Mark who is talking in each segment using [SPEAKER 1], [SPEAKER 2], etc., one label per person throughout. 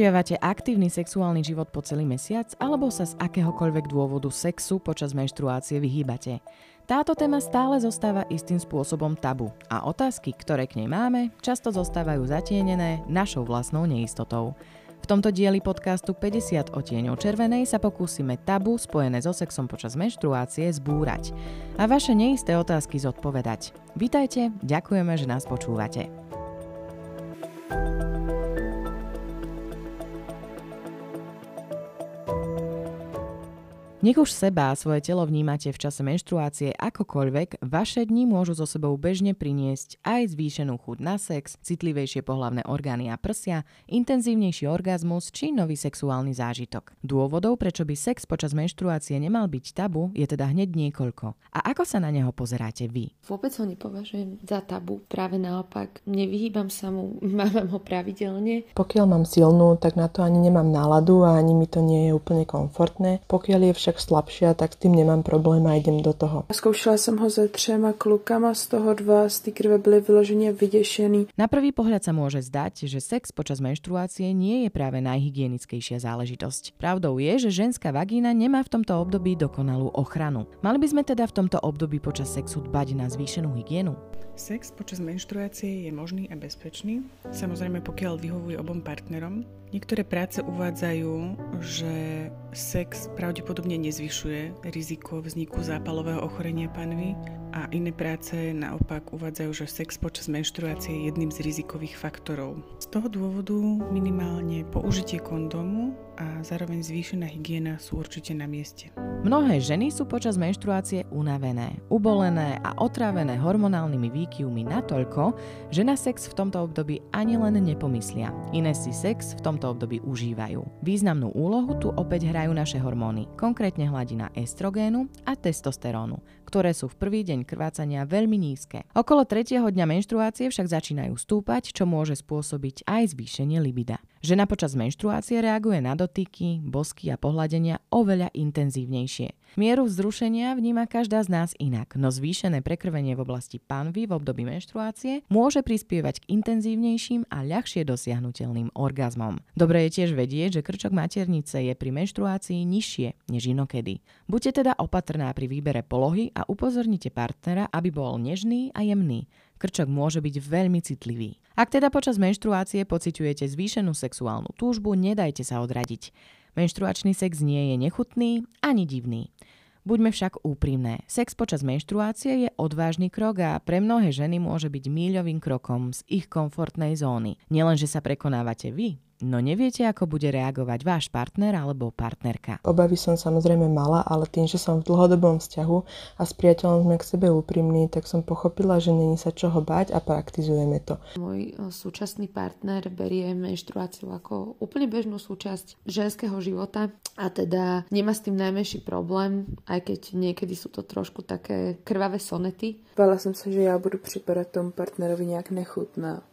[SPEAKER 1] Udržiavate aktívny sexuálny život po celý mesiac alebo sa z akéhokoľvek dôvodu sexu počas menštruácie vyhýbate? Táto téma stále zostáva istým spôsobom tabu a otázky, ktoré k nej máme, často zostávajú zatienené našou vlastnou neistotou. V tomto dieli podcastu 50 otieňov červenej sa pokúsime tabu spojené so sexom počas menštruácie zbúrať a vaše neisté otázky zodpovedať. Vítajte, ďakujeme, že nás počúvate. Nech už seba a svoje telo vnímate v čase menštruácie akokoľvek, vaše dni môžu so sebou bežne priniesť aj zvýšenú chuť na sex, citlivejšie pohlavné orgány a prsia, intenzívnejší orgazmus či nový sexuálny zážitok. Dôvodov, prečo by sex počas menštruácie nemal byť tabu, je teda hneď niekoľko. A ako sa na neho pozeráte vy?
[SPEAKER 2] Vôbec ho nepovažujem za tabu, práve naopak. Nevyhýbam sa mu, mávam ho pravidelne.
[SPEAKER 3] Pokiaľ mám silnú, tak na to ani nemám náladu a ani mi to nie je úplne komfortné. Pokiaľ je však však slabšia, tak s tým nemám problém a idem do toho.
[SPEAKER 4] Zkoušela jsem ho se třema klukama, z toho dva z té krve byli vyloženě vyděšení.
[SPEAKER 1] Na prvý pohľad sa môže zdať, že sex počas menštruácie nie je práve najhygienickejšia záležitosť. Pravdou je, že ženská vagína nemá v tomto období dokonalú ochranu. Mali by sme teda v tomto období počas sexu dbať na zvýšenú hygienu?
[SPEAKER 5] Sex počas menštruácie je možný a bezpečný, samozrejme pokiaľ vyhovuje obom partnerom. Niektoré práce uvádzajú, že sex pravdepodobne nezvyšuje riziko vzniku zápalového ochorenia panvy a iné práce naopak uvádzajú, že sex počas menštruácie je jedným z rizikových faktorov. Z toho dôvodu minimálne použitie kondómu a zároveň zvýšená hygiena sú určite na mieste.
[SPEAKER 1] Mnohé ženy sú počas menštruácie unavené, ubolené a otrávené hormonálnymi výkyvmi natoľko, že na sex v tomto období ani len nepomyslia. Iné si sex v tomto období užívajú. Významnú úlohu tu opäť hrajú naše hormóny, konkrétne hladina estrogénu a testosterónu, ktoré sú v prvý deň krvácania veľmi nízke. Okolo tretieho dňa menštruácie však začínajú stúpať, čo môže spôsobiť aj zvýšenie libida. Žena počas menštruácie reaguje na dotyky, bosky a pohľadenia oveľa intenzívnejšie. Mieru vzrušenia vníma každá z nás inak, no zvýšené prekrvenie v oblasti panvy v období menštruácie môže prispievať k intenzívnejším a ľahšie dosiahnutelným orgazmom. Dobre je tiež vedieť, že krčok maternice je pri menštruácii nižšie než inokedy. Buďte teda opatrná pri výbere polohy a upozornite partnera, aby bol nežný a jemný. Krčok môže byť veľmi citlivý. Ak teda počas menštruácie pociťujete zvýšenú sexuálnu túžbu, nedajte sa odradiť. Menštruačný sex nie je nechutný ani divný. Buďme však úprimné. Sex počas menštruácie je odvážny krok a pre mnohé ženy môže byť míľovým krokom z ich komfortnej zóny. Nielenže sa prekonávate vy, No neviete, ako bude reagovať váš partner alebo partnerka.
[SPEAKER 3] Obavy som samozrejme mala, ale tým, že som v dlhodobom vzťahu a s priateľom sme k sebe úprimní, tak som pochopila, že není sa čoho bať a praktizujeme to.
[SPEAKER 2] Môj súčasný partner berie menštruáciu ako úplne bežnú súčasť ženského života a teda nemá s tým najmenší problém, aj keď niekedy sú to trošku také krvavé sonety.
[SPEAKER 4] Bála som sa, že ja budu připadat tomu partnerovi nejak nechutná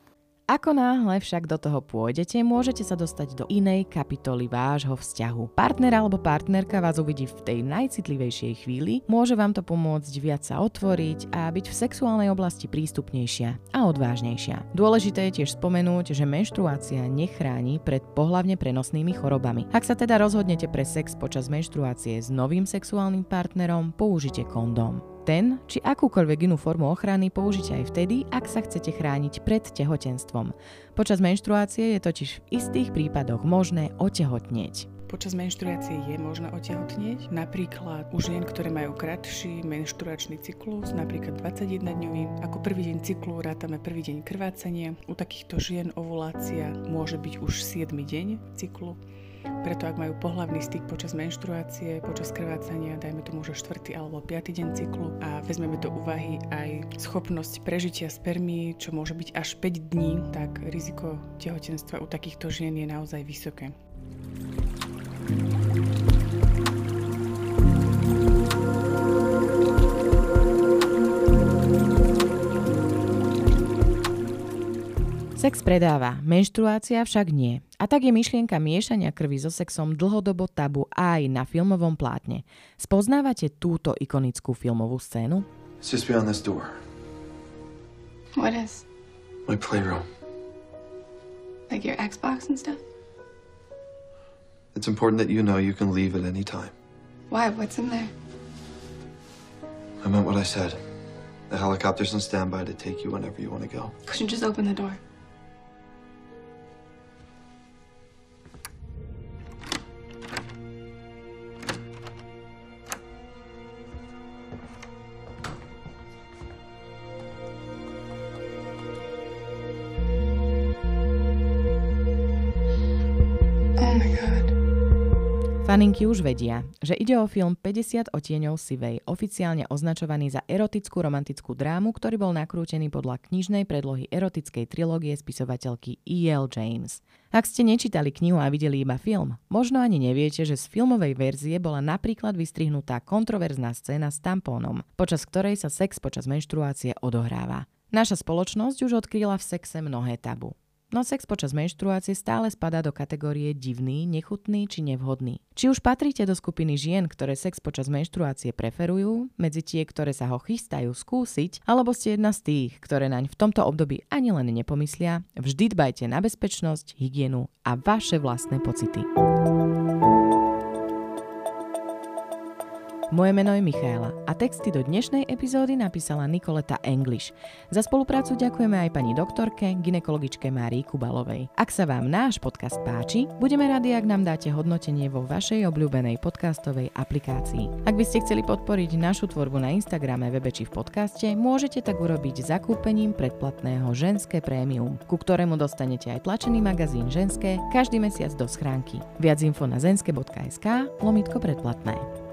[SPEAKER 1] ako náhle však do toho pôjdete, môžete sa dostať do inej kapitoly vášho vzťahu. Partner alebo partnerka vás uvidí v tej najcitlivejšej chvíli, môže vám to pomôcť viac sa otvoriť a byť v sexuálnej oblasti prístupnejšia a odvážnejšia. Dôležité je tiež spomenúť, že menštruácia nechráni pred pohlavne prenosnými chorobami. Ak sa teda rozhodnete pre sex počas menštruácie s novým sexuálnym partnerom, použite kondóm. Ten či akúkoľvek inú formu ochrany použite aj vtedy, ak sa chcete chrániť pred tehotenstvom. Počas menštruácie je totiž v istých prípadoch možné otehotnieť.
[SPEAKER 5] Počas menštruácie je možné otehotnieť, napríklad u žien, ktoré majú kratší menštruačný cyklus, napríklad 21-dňový. Ako prvý deň cyklu rátame prvý deň krvácania. U takýchto žien ovulácia môže byť už 7. deň cyklu. Preto ak majú pohlavný styk počas menštruácie, počas krvácania, dajme tomu, že 4. alebo 5. deň cyklu a vezmeme do úvahy aj schopnosť prežitia spermí, čo môže byť až 5 dní, tak riziko tehotenstva u takýchto žien je naozaj vysoké.
[SPEAKER 1] Sex predáva, menštruácia však nie. A tak je myšlienka miešania krvi so sexom dlhodobo tabu aj na filmovom plátne. Spoznávate túto ikonickú filmovú scénu?
[SPEAKER 6] It's just beyond this door.
[SPEAKER 7] What is?
[SPEAKER 6] My playroom.
[SPEAKER 7] Like your Xbox and stuff?
[SPEAKER 6] It's important that you know you can leave at any time.
[SPEAKER 7] Why? What's in there?
[SPEAKER 6] I meant what I said. The helicopter's on standby to take you whenever you want to go.
[SPEAKER 7] Couldn't you just open the door?
[SPEAKER 1] Faninky už vedia, že ide o film 50 otieňov sivej, oficiálne označovaný za erotickú romantickú drámu, ktorý bol nakrútený podľa knižnej predlohy erotickej trilógie spisovateľky E.L. James. Ak ste nečítali knihu a videli iba film, možno ani neviete, že z filmovej verzie bola napríklad vystrihnutá kontroverzná scéna s tampónom, počas ktorej sa sex počas menštruácie odohráva. Naša spoločnosť už odkryla v sexe mnohé tabu. No sex počas menštruácie stále spadá do kategórie divný, nechutný či nevhodný. Či už patríte do skupiny žien, ktoré sex počas menštruácie preferujú, medzi tie, ktoré sa ho chystajú skúsiť, alebo ste jedna z tých, ktoré naň v tomto období ani len nepomyslia, vždy dbajte na bezpečnosť, hygienu a vaše vlastné pocity. Moje meno je Michaela a texty do dnešnej epizódy napísala Nikoleta English. Za spoluprácu ďakujeme aj pani doktorke, ginekologičke Márii Kubalovej. Ak sa vám náš podcast páči, budeme radi, ak nám dáte hodnotenie vo vašej obľúbenej podcastovej aplikácii. Ak by ste chceli podporiť našu tvorbu na Instagrame, webe či v podcaste, môžete tak urobiť zakúpením predplatného Ženské prémium, ku ktorému dostanete aj tlačený magazín Ženské každý mesiac do schránky. Viac info na zenske.sk lomitko predplatné.